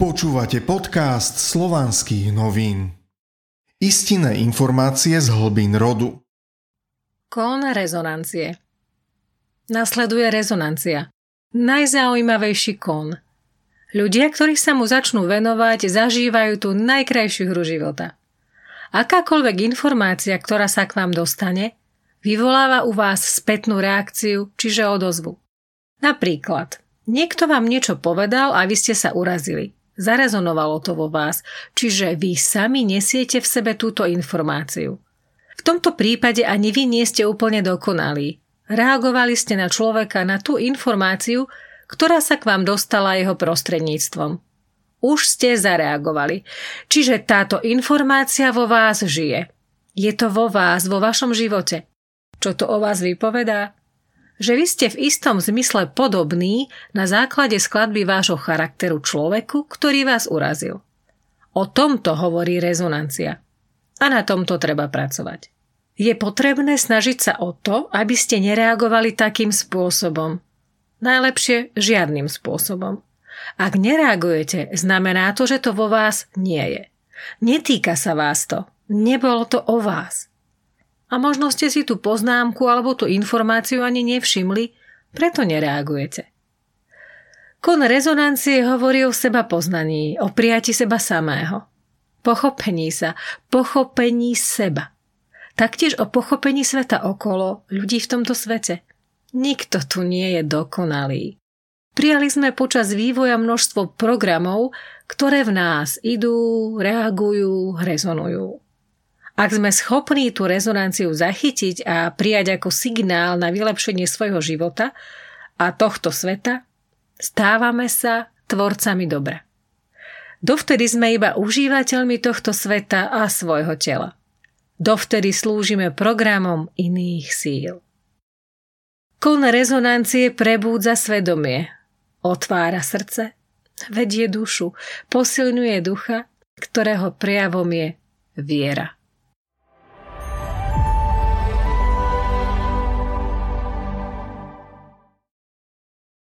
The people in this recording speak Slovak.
Počúvate podcast slovanských novín. Istinné informácie z hlbín rodu. Kón rezonancie Nasleduje rezonancia. Najzaujímavejší kón. Ľudia, ktorí sa mu začnú venovať, zažívajú tú najkrajšiu hru života. Akákoľvek informácia, ktorá sa k vám dostane, vyvoláva u vás spätnú reakciu, čiže odozvu. Napríklad, niekto vám niečo povedal a vy ste sa urazili. Zarezonovalo to vo vás, čiže vy sami nesiete v sebe túto informáciu. V tomto prípade ani vy nie ste úplne dokonalí. Reagovali ste na človeka na tú informáciu, ktorá sa k vám dostala jeho prostredníctvom. Už ste zareagovali. Čiže táto informácia vo vás žije. Je to vo vás, vo vašom živote. Čo to o vás vypovedá? Že vy ste v istom zmysle podobný na základe skladby vášho charakteru človeku, ktorý vás urazil. O tomto hovorí rezonancia. A na tomto treba pracovať. Je potrebné snažiť sa o to, aby ste nereagovali takým spôsobom. Najlepšie žiadnym spôsobom. Ak nereagujete, znamená to, že to vo vás nie je. Netýka sa vás to. Nebolo to o vás. A možno ste si tú poznámku alebo tú informáciu ani nevšimli, preto nereagujete. Kon rezonancie hovorí o seba poznaní, o prijati seba samého. Pochopení sa, pochopení seba. Taktiež o pochopení sveta okolo, ľudí v tomto svete. Nikto tu nie je dokonalý. Prijali sme počas vývoja množstvo programov, ktoré v nás idú, reagujú, rezonujú. Ak sme schopní tú rezonanciu zachytiť a prijať ako signál na vylepšenie svojho života a tohto sveta, stávame sa tvorcami dobra. Dovtedy sme iba užívateľmi tohto sveta a svojho tela. Dovtedy slúžime programom iných síl. Kon rezonancie prebúdza svedomie, otvára srdce, vedie dušu, posilňuje ducha, ktorého prejavom je viera.